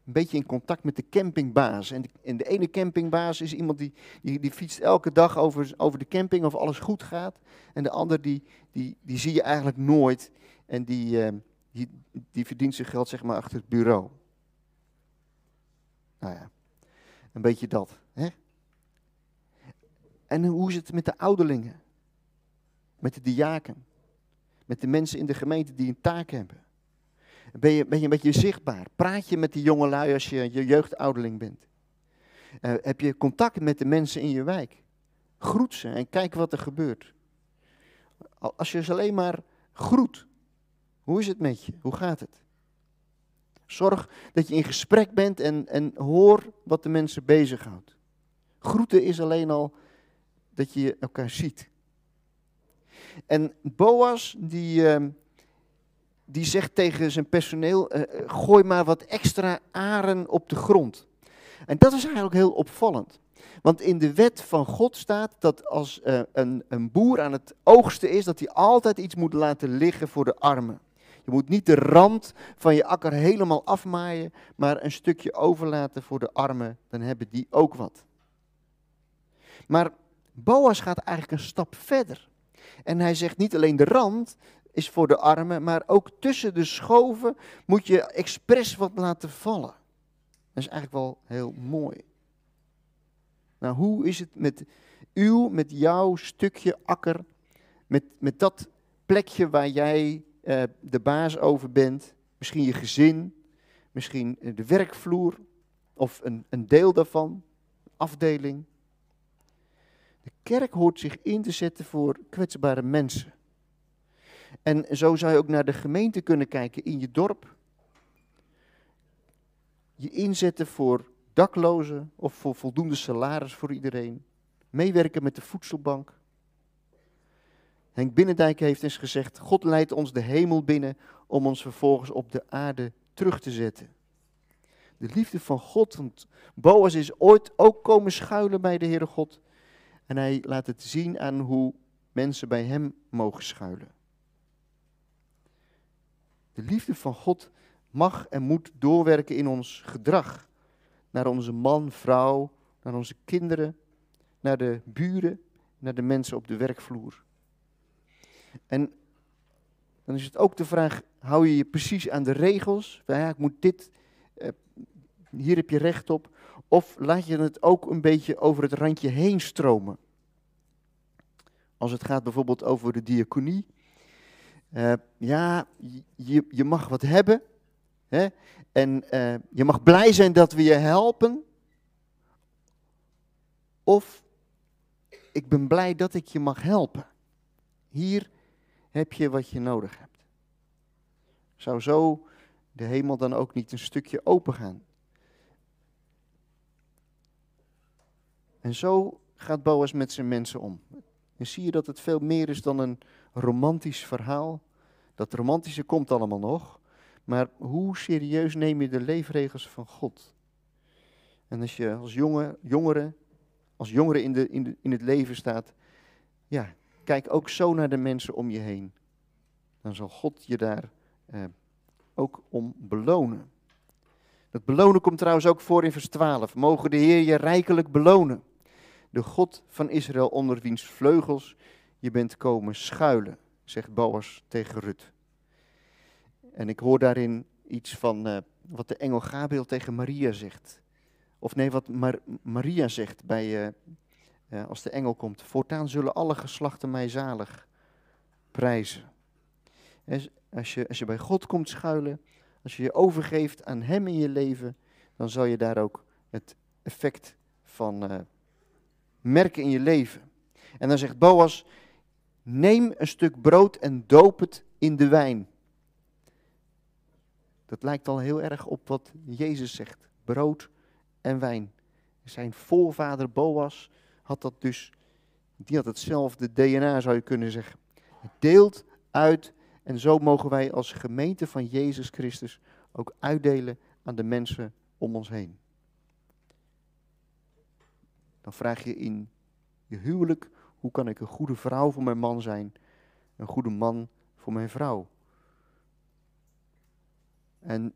een beetje in contact met de campingbaas. En de, en de ene campingbaas is iemand die, die, die, fietst elke dag over, over de camping of alles goed gaat. En de ander die, die, die zie je eigenlijk nooit. En die, uh, die, die verdient zijn geld zeg maar achter het bureau. Nou ja, een beetje dat. Hè? En hoe is het met de ouderlingen? Met de diaken? Met de mensen in de gemeente die een taak hebben? Ben je, ben je een beetje zichtbaar? Praat je met die jongelui als je, je jeugdouderling bent? Uh, heb je contact met de mensen in je wijk? Groet ze en kijk wat er gebeurt. Als je ze alleen maar groet, hoe is het met je? Hoe gaat het? Zorg dat je in gesprek bent en, en hoor wat de mensen bezighoudt. Groeten is alleen al dat je elkaar ziet. En Boas, die, uh, die zegt tegen zijn personeel: uh, gooi maar wat extra aren op de grond. En dat is eigenlijk heel opvallend. Want in de wet van God staat dat als uh, een, een boer aan het oogsten is, dat hij altijd iets moet laten liggen voor de armen. Je moet niet de rand van je akker helemaal afmaaien, maar een stukje overlaten voor de armen. Dan hebben die ook wat. Maar Boas gaat eigenlijk een stap verder. En hij zegt niet alleen de rand is voor de armen, maar ook tussen de schoven moet je expres wat laten vallen. Dat is eigenlijk wel heel mooi. Nou, hoe is het met uw, met jouw stukje akker, met, met dat plekje waar jij uh, de baas over bent, misschien je gezin, misschien de werkvloer of een, een deel daarvan, afdeling. De kerk hoort zich in te zetten voor kwetsbare mensen. En zo zou je ook naar de gemeente kunnen kijken in je dorp. Je inzetten voor daklozen of voor voldoende salaris voor iedereen. Meewerken met de voedselbank. Henk Binnendijk heeft eens gezegd: God leidt ons de hemel binnen om ons vervolgens op de aarde terug te zetten. De liefde van God, want Boas is ooit ook komen schuilen bij de Heere God. En hij laat het zien aan hoe mensen bij hem mogen schuilen. De liefde van God mag en moet doorwerken in ons gedrag. Naar onze man, vrouw, naar onze kinderen, naar de buren, naar de mensen op de werkvloer. En dan is het ook de vraag, hou je je precies aan de regels? Ja, ik moet dit, eh, hier heb je recht op. Of laat je het ook een beetje over het randje heen stromen? Als het gaat bijvoorbeeld over de diaconie. Uh, ja, je, je mag wat hebben. Hè? En uh, je mag blij zijn dat we je helpen. Of ik ben blij dat ik je mag helpen. Hier heb je wat je nodig hebt. Zou zo de hemel dan ook niet een stukje open gaan? En zo gaat Boas met zijn mensen om. En zie je dat het veel meer is dan een romantisch verhaal. Dat romantische komt allemaal nog. Maar hoe serieus neem je de leefregels van God? En als je als jonge, jongere, als jongere in, de, in, in het leven staat, ja, kijk ook zo naar de mensen om je heen. Dan zal God je daar eh, ook om belonen. Dat belonen komt trouwens ook voor in vers 12. Mogen de Heer je rijkelijk belonen. De God van Israël onder wiens vleugels je bent komen schuilen, zegt Boas tegen Rut. En ik hoor daarin iets van uh, wat de engel Gabriel tegen Maria zegt. Of nee, wat Mar Maria zegt bij, uh, uh, als de engel komt. Voortaan zullen alle geslachten mij zalig prijzen. Als je, als je bij God komt schuilen, als je je overgeeft aan Hem in je leven, dan zal je daar ook het effect van merken in je leven. En dan zegt Boas, neem een stuk brood en doop het in de wijn. Dat lijkt al heel erg op wat Jezus zegt. Brood en wijn. Zijn voorvader Boas had dat dus, die had hetzelfde DNA zou je kunnen zeggen. Het deelt uit en zo mogen wij als gemeente van Jezus Christus ook uitdelen aan de mensen om ons heen. Dan vraag je in je huwelijk, hoe kan ik een goede vrouw voor mijn man zijn, een goede man voor mijn vrouw. En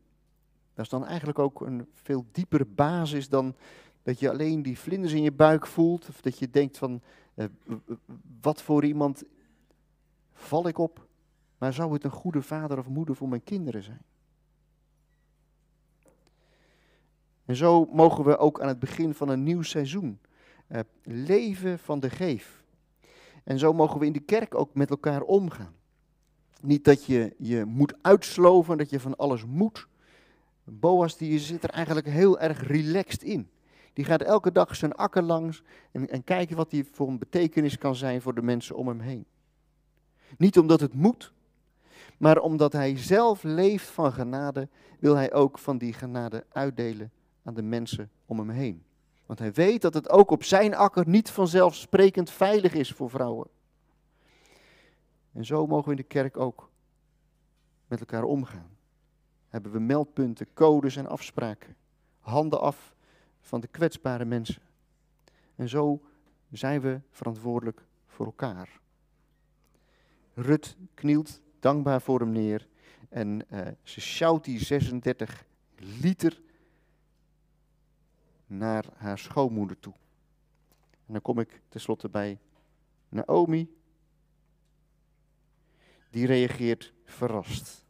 dat is dan eigenlijk ook een veel diepere basis dan dat je alleen die vlinders in je buik voelt. Of dat je denkt van, eh, wat voor iemand val ik op? Maar zou het een goede vader of moeder voor mijn kinderen zijn? En zo mogen we ook aan het begin van een nieuw seizoen uh, leven van de geef. En zo mogen we in de kerk ook met elkaar omgaan. Niet dat je je moet uitsloven, dat je van alles moet. Boas die zit er eigenlijk heel erg relaxed in. Die gaat elke dag zijn akker langs en, en kijken wat die voor een betekenis kan zijn voor de mensen om hem heen. Niet omdat het moet, maar omdat hij zelf leeft van genade, wil hij ook van die genade uitdelen aan de mensen om hem heen. Want hij weet dat het ook op zijn akker niet vanzelfsprekend veilig is voor vrouwen. En zo mogen we in de kerk ook met elkaar omgaan. Hebben we meldpunten, codes en afspraken. Handen af van de kwetsbare mensen. En zo zijn we verantwoordelijk voor elkaar. Rut knielt dankbaar voor hem neer en uh, ze sjouwt die 36 liter naar haar schoonmoeder toe. En dan kom ik tenslotte bij Naomi. Die reageert verrast.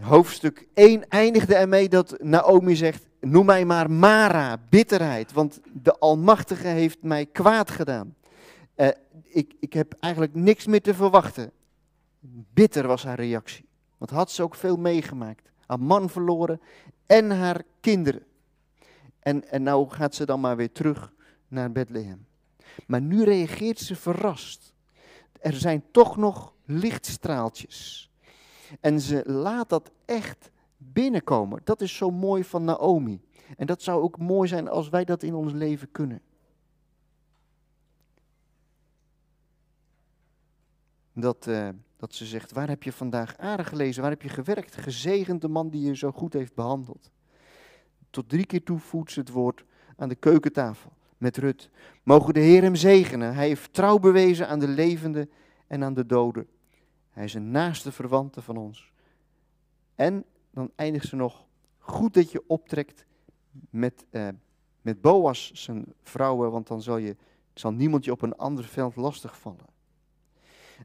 Hoofdstuk 1 eindigde ermee dat Naomi zegt: Noem mij maar Mara, bitterheid, want de Almachtige heeft mij kwaad gedaan. Uh, ik, ik heb eigenlijk niks meer te verwachten. Bitter was haar reactie. Want had ze ook veel meegemaakt. Haar man verloren en haar kinderen. En, en nou gaat ze dan maar weer terug naar Bethlehem. Maar nu reageert ze verrast. Er zijn toch nog lichtstraaltjes. En ze laat dat echt binnenkomen. Dat is zo mooi van Naomi. En dat zou ook mooi zijn als wij dat in ons leven kunnen. Dat, uh, dat ze zegt, waar heb je vandaag aardig gelezen, waar heb je gewerkt? Gezegend de man die je zo goed heeft behandeld tot drie keer toe voedt ze het woord aan de keukentafel met Rut. Mogen de Heer hem zegenen. Hij heeft trouw bewezen aan de levenden en aan de doden. Hij is een naaste verwante van ons. En dan eindigt ze nog, goed dat je optrekt met, eh, met Boas zijn vrouwen, want dan zal je zal niemand je op een ander veld lastigvallen.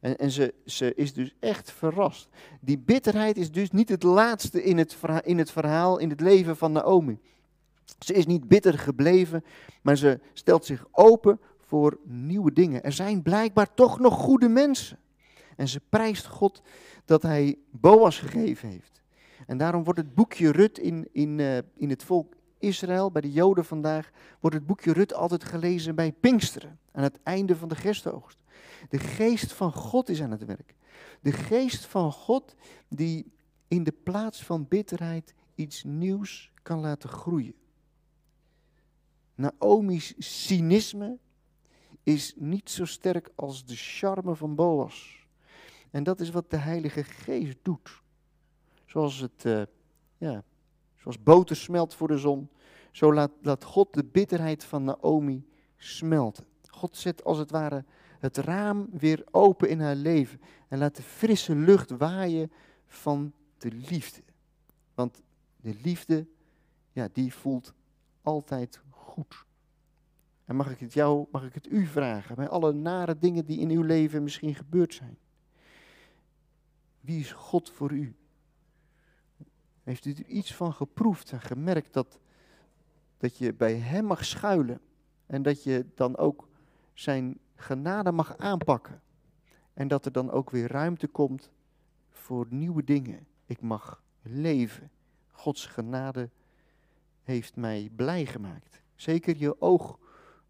En, en ze, ze is dus echt verrast. Die bitterheid is dus niet het laatste in het, in het verhaal, in het leven van Naomi. Ze is niet bitter gebleven, maar ze stelt zich open voor nieuwe dingen. Er zijn blijkbaar toch nog goede mensen. En ze prijst God dat hij Boas gegeven heeft. En daarom wordt het boekje Rut in, in, uh, in het volk Israël, bij de Joden vandaag, wordt het boekje Rut altijd gelezen bij Pinksteren, aan het einde van de gerstoogst. De geest van God is aan het werk. De geest van God die in de plaats van bitterheid iets nieuws kan laten groeien. Naomi's cynisme is niet zo sterk als de charme van Boas. En dat is wat de Heilige Geest doet. Zoals, het, uh, ja, zoals boter smelt voor de zon, zo laat, laat God de bitterheid van Naomi smelten. God zet als het ware het raam weer open in haar leven en laat de frisse lucht waaien van de liefde. Want de liefde, ja, die voelt altijd goed. En mag ik het jou, mag ik het u vragen, bij alle nare dingen die in uw leven misschien gebeurd zijn. Wie is God voor u? Heeft u er iets van geproefd en gemerkt dat, dat je bij Hem mag schuilen en dat je dan ook Zijn genade mag aanpakken en dat er dan ook weer ruimte komt voor nieuwe dingen. Ik mag leven. Gods genade heeft mij blij gemaakt. Zeker je oog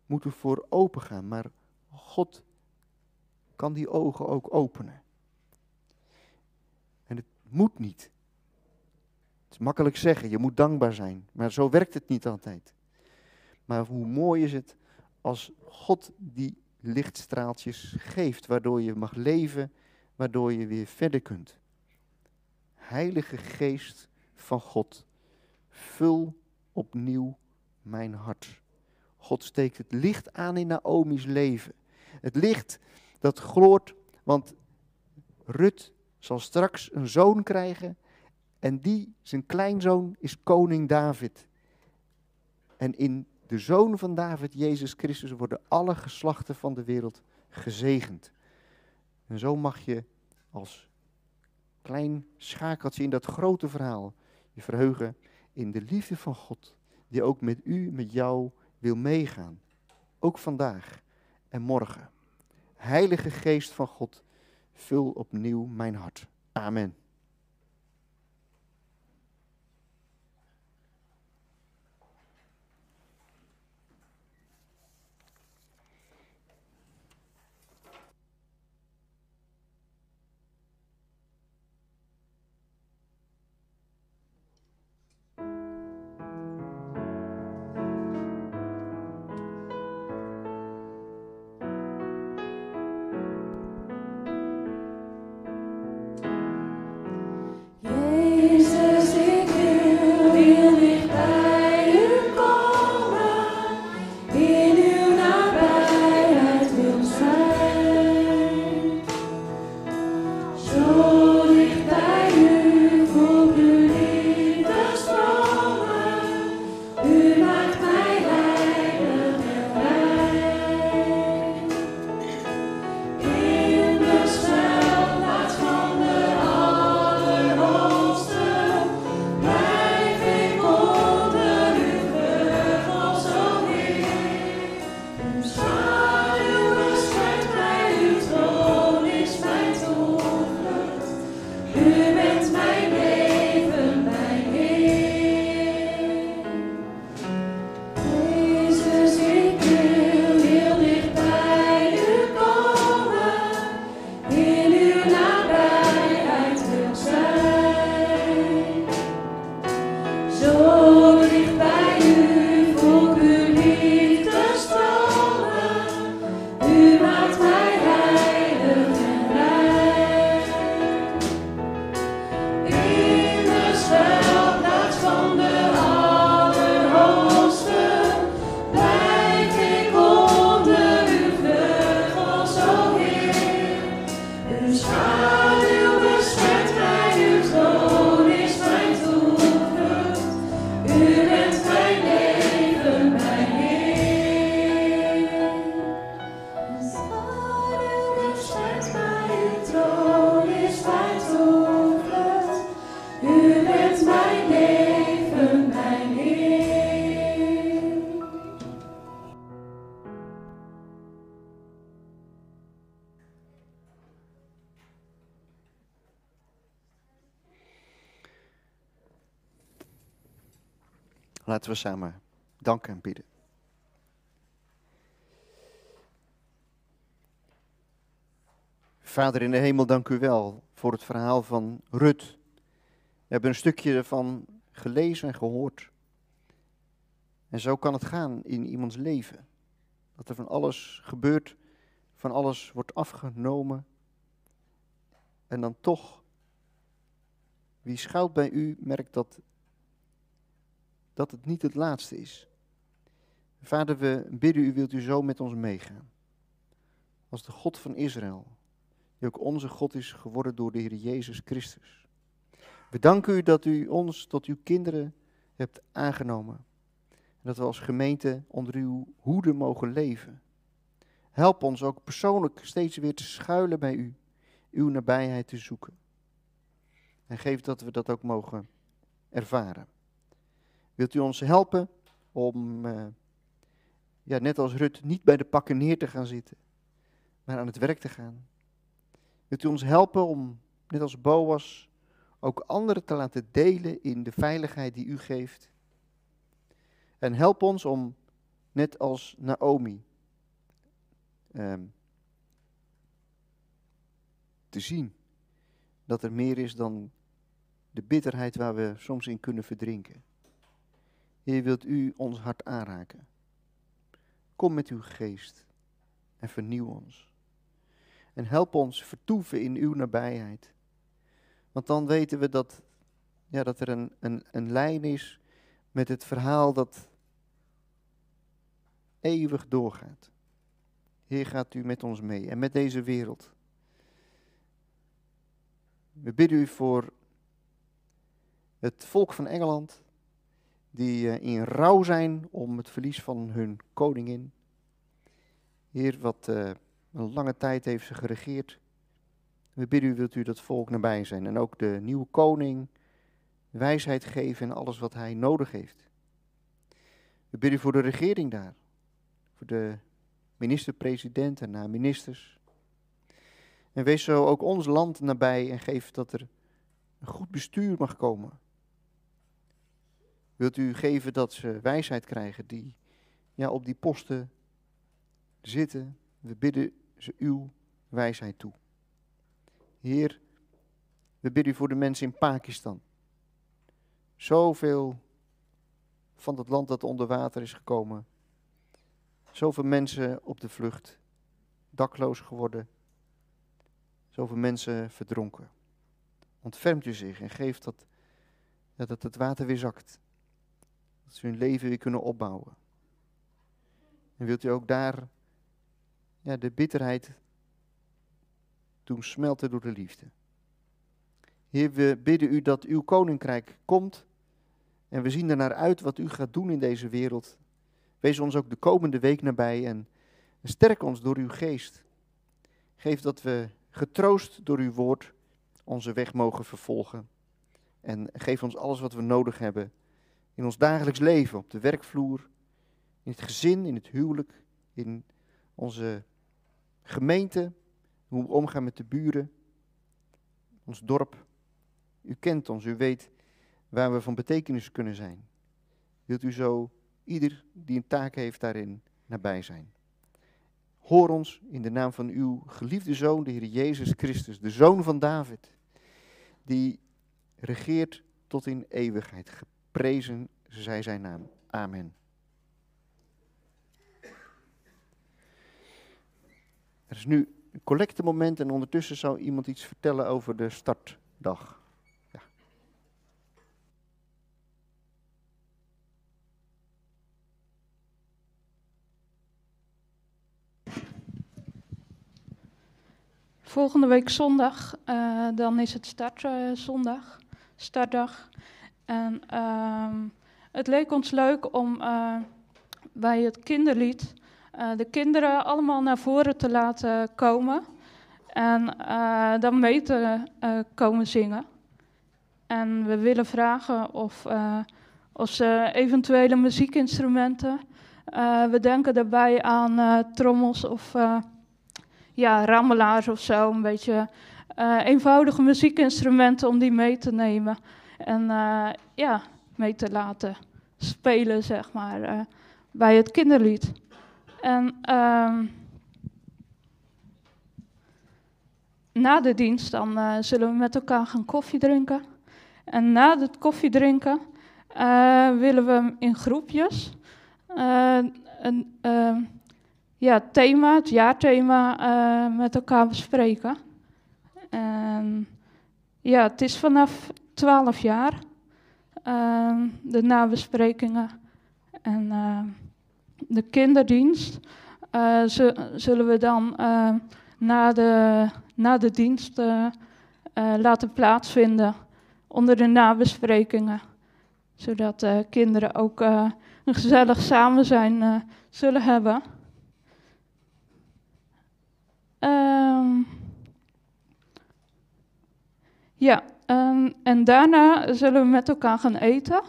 moet ervoor open gaan, maar God kan die ogen ook openen. En het moet niet. Het is makkelijk zeggen, je moet dankbaar zijn, maar zo werkt het niet altijd. Maar hoe mooi is het als God die lichtstraaltjes geeft, waardoor je mag leven, waardoor je weer verder kunt. Heilige Geest van God, vul opnieuw mijn hart. God steekt het licht aan in Naomi's leven. Het licht dat gloort, want Rut zal straks een zoon krijgen en die, zijn kleinzoon, is koning David. En in de zoon van David, Jezus Christus, worden alle geslachten van de wereld gezegend. En zo mag je als klein schakeltje in dat grote verhaal je verheugen in de liefde van God, die ook met u, met jou wil meegaan. Ook vandaag en morgen. Heilige Geest van God, vul opnieuw mijn hart. Amen. We samen danken en bidden. Vader in de hemel, dank u wel voor het verhaal van Rut. We hebben een stukje ervan gelezen en gehoord. En zo kan het gaan in iemands leven. Dat er van alles gebeurt, van alles wordt afgenomen. En dan toch, wie schuilt bij u, merkt dat, dat het niet het laatste is. Vader, we bidden u, wilt u zo met ons meegaan. Als de God van Israël, die ook onze God is geworden door de Heer Jezus Christus. We danken u dat u ons tot uw kinderen hebt aangenomen. En dat we als gemeente onder uw hoede mogen leven. Help ons ook persoonlijk steeds weer te schuilen bij u, uw nabijheid te zoeken. En geef dat we dat ook mogen ervaren. Wilt u ons helpen om, uh, ja, net als Rut, niet bij de pakken neer te gaan zitten, maar aan het werk te gaan. Wilt u ons helpen om, net als Boas, ook anderen te laten delen in de veiligheid die u geeft. En help ons om, net als Naomi, um, te zien dat er meer is dan de bitterheid waar we soms in kunnen verdrinken. Heer, wilt u ons hart aanraken? Kom met uw geest en vernieuw ons. En help ons vertoeven in uw nabijheid. Want dan weten we dat, ja, dat er een, een, een lijn is met het verhaal dat eeuwig doorgaat. Heer, gaat u met ons mee en met deze wereld. We bidden u voor het volk van Engeland, die eh, in rouw zijn om het verlies van hun koningin. Heer, wat uh, een lange tijd heeft ze geregeerd. We bidden u, wilt u dat volk nabij zijn en ook de nieuwe koning wijsheid geven in alles wat hij nodig heeft. We bidden u voor de regering daar, voor de minister-president en haar ministers. En wees zo ook ons land nabij en geef dat er een goed bestuur mag komen. Wilt u geven dat ze wijsheid krijgen die ja, op die posten zitten? We bidden ze uw wijsheid toe. Heer, we bidden u voor de mensen in Pakistan. Zoveel van dat land dat onder water is gekomen. Zoveel mensen op de vlucht, dakloos geworden. Zoveel mensen verdronken. Ontfermt u zich en geeft dat, dat het water weer zakt. Dat ze hun leven weer kunnen opbouwen. En wilt u ook daar ja, de bitterheid doen smelten door de liefde. Heer, we bidden u dat uw koninkrijk komt. En we zien er naar uit wat u gaat doen in deze wereld. Wees ons ook de komende week nabij en sterk ons door uw geest. Geef dat we getroost door uw woord onze weg mogen vervolgen. En geef ons alles wat we nodig hebben in ons dagelijks leven, op de werkvloer, in het gezin, in het huwelijk, in onze gemeente, hoe we omgaan met de buren, ons dorp. U kent ons, u weet waar we van betekenis kunnen zijn. Wilt u zo ieder die een taak heeft daarin nabij zijn? Hoor ons in de naam van uw geliefde Zoon, de Heer Jezus Christus, de Zoon van David, die regeert tot in eeuwigheid. Geprezen zij zijn naam. Amen. Er is nu een collectemoment en ondertussen zou iemand iets vertellen over de startdag. Volgende week zondag, uh, dan is het startzondag, uh, startdag. En uh, het leek ons leuk om uh, bij het kinderlied uh, de kinderen allemaal naar voren te laten komen en uh, dan mee te komen zingen. En we willen vragen of, of ze eventuele muziekinstrumenten. we denken daarbij aan trommels of ja, rammelaars of zo. Een beetje eenvoudige muziekinstrumenten om die mee te nemen. En ja, mee te laten spelen, zeg maar, eh, bij het kinderlied. En ehm, na de dienst dan eh, zullen we met elkaar gaan koffie drinken. En na het koffie drinken willen we in groepjes een ehm, ja, thema, het jaarthema, met elkaar bespreken. En ja, het is vanaf 12 jaar. Ehm, de nabesprekingen en ehm, de kinderdienst uh, zullen we dan ehm, na, de, na de dienst uh, laten plaatsvinden onder de nabesprekingen. Zodat kinderen ook een gezellig samen zijn zullen hebben. ja, Um, en daarna zullen we met elkaar gaan eten.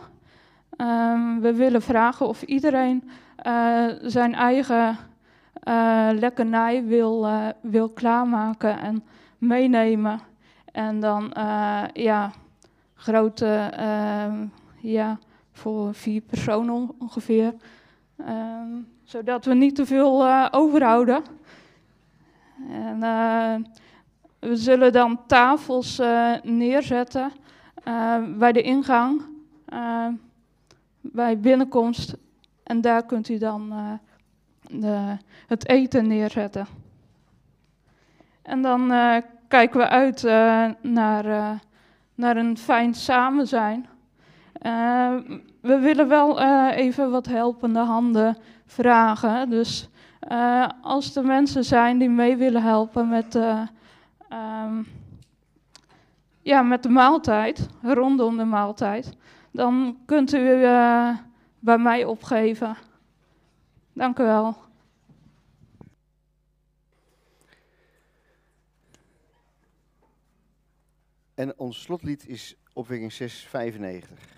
Um, we willen vragen of iedereen uh, zijn eigen uh, lekkernij wil, uh, wil klaarmaken en meenemen. En dan, ja, grote, ehm, ja, voor vier personen ongeveer. zodat we niet te veel overhouden. En we zullen dan tafels uh, neerzetten uh, bij de ingang, uh, bij binnenkomst. En daar kunt u dan de, het eten neerzetten. En dan kijken we uit naar, naar een fijn samen zijn. we willen wel even wat helpende handen vragen. Dus als er mensen zijn die mee willen helpen met um, ja, met de maaltijd, rondom de maaltijd, dan kunt u uh, bij mij opgeven. Dank u wel. En ons slotlied is opwekking 695.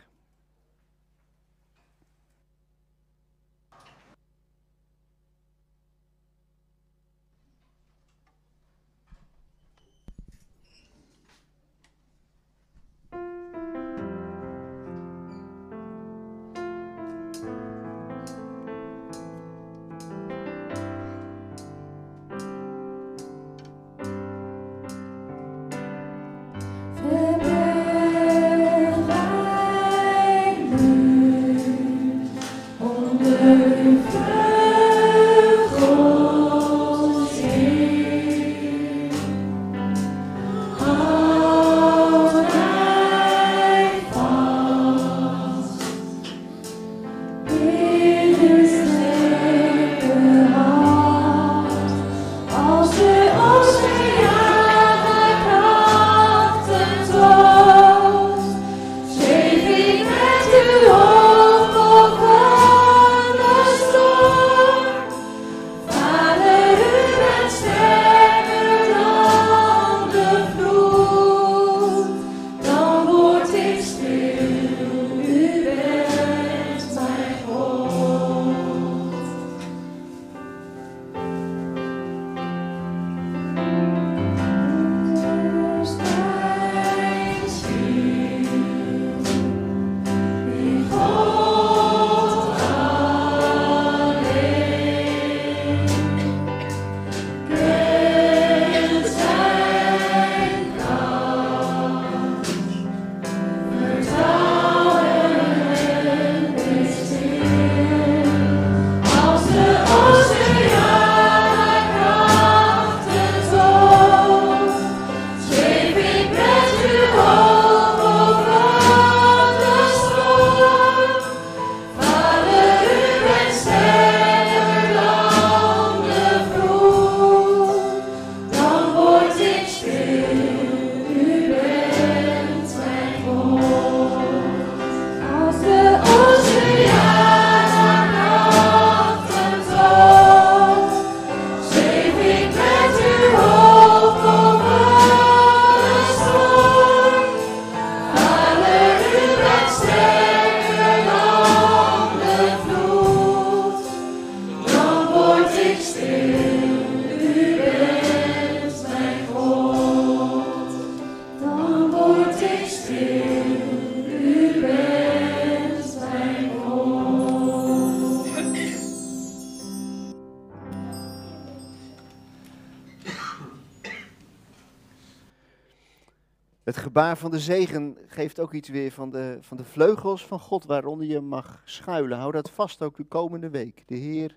Gebaar van de zegen geeft ook iets weer van de, van de vleugels van God waaronder je mag schuilen. Hou dat vast ook de komende week. De Heer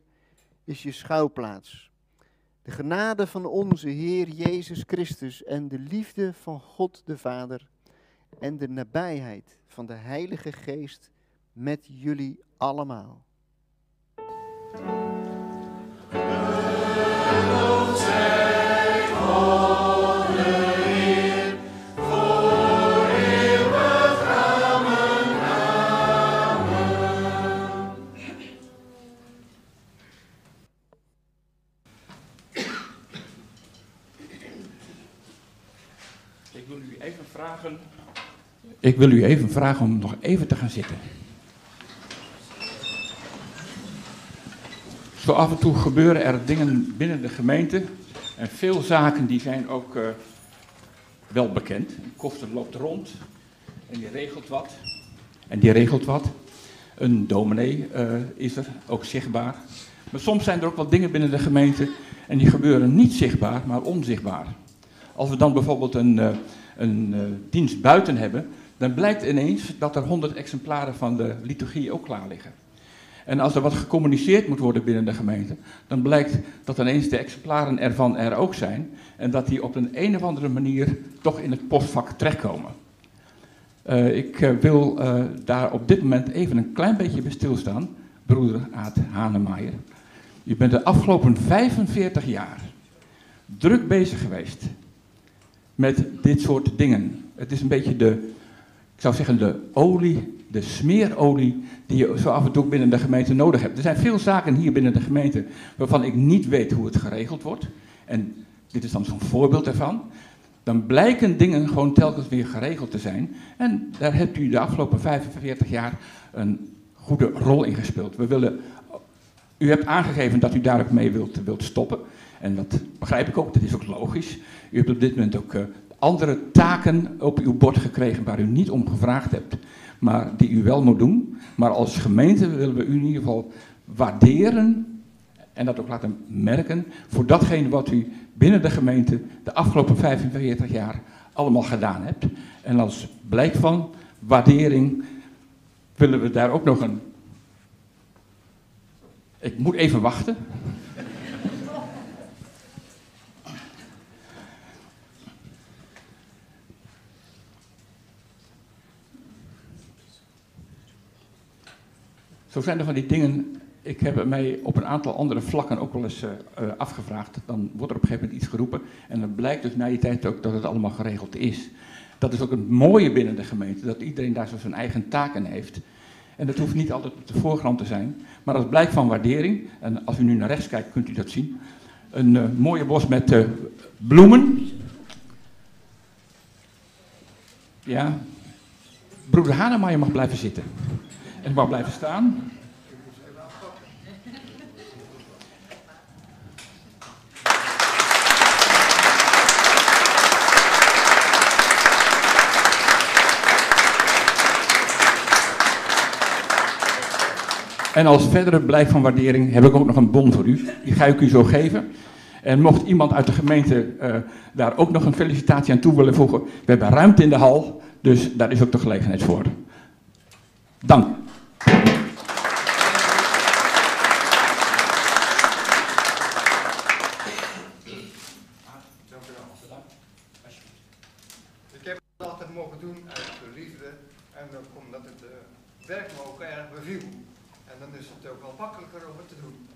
is je schuilplaats. De genade van onze Heer Jezus Christus en de liefde van God de Vader en de nabijheid van de Heilige Geest met jullie allemaal. Ik wil u even vragen om nog even te gaan zitten. Zo af en toe gebeuren er dingen binnen de gemeente. En veel zaken die zijn ook eh, wel bekend. Koster loopt rond en die regelt wat. En die regelt wat. Een dominee eh, is er, ook zichtbaar. Maar soms zijn er ook wel dingen binnen de gemeente en die gebeuren niet zichtbaar, maar onzichtbaar. Als we dan bijvoorbeeld een, uh, een uh, dienst buiten hebben, dan blijkt ineens dat er 100 exemplaren van de liturgie ook klaar liggen. En als er wat gecommuniceerd moet worden binnen de gemeente, dan blijkt dat ineens de exemplaren ervan er ook zijn en dat die op een een of andere manier toch in het postvak terechtkomen. Uh, ik wil daar op dit moment even een klein beetje bij stilstaan, broeder Aad Hanemaier. U bent de afgelopen 45 jaar druk bezig geweest met dit soort dingen. Het is een beetje de, ik zou zeggen, de olie, de smeerolie die je zo af en toe binnen de gemeente nodig hebt. Er zijn veel zaken hier binnen de gemeente waarvan ik niet weet hoe het geregeld wordt. En dit is dan zo'n voorbeeld ervan. Dan blijken dingen gewoon telkens weer geregeld te zijn. En daar hebt u de afgelopen 45 jaar een goede rol in gespeeld. We willen, u hebt aangegeven dat u daar ook mee wilt, wilt stoppen. En dat begrijp ik ook, dat is ook logisch. U hebt op dit moment ook uh, andere taken op uw bord gekregen waar u niet om gevraagd hebt, maar die u wel moet doen. Maar als gemeente willen we u in ieder geval waarderen en dat ook laten merken voor datgene wat u binnen de gemeente de afgelopen 45 jaar allemaal gedaan hebt. En als blijk van waardering willen we daar ook nog een. Ik moet even wachten. Zo zijn er van die dingen. Ik heb mij op een aantal andere vlakken ook wel eens uh, uh, afgevraagd. Dan wordt er op een gegeven moment iets geroepen. En dan blijkt dus na die tijd ook dat het allemaal geregeld is. Dat is ook het mooie binnen de gemeente. Dat iedereen daar zo zijn eigen taken heeft. En dat hoeft niet altijd op de voorgrond te zijn. Maar als blijk van waardering. En als u nu naar rechts kijkt, kunt u dat zien. Een uh, mooie bos met bloemen. Ja. Broeder Hanema, je mag blijven zitten. En mag blijven staan. En als verdere blijk van waardering heb ik ook nog een bon voor u. Die ga ik u zo geven. En mocht iemand uit de gemeente uh, daar ook nog een felicitatie aan toe willen voegen, we hebben ruimte in de hal, dus daar is ook de gelegenheid voor. Dank. werk maar ook erg beviel. En dan is het ook wel makkelijker om het te doen.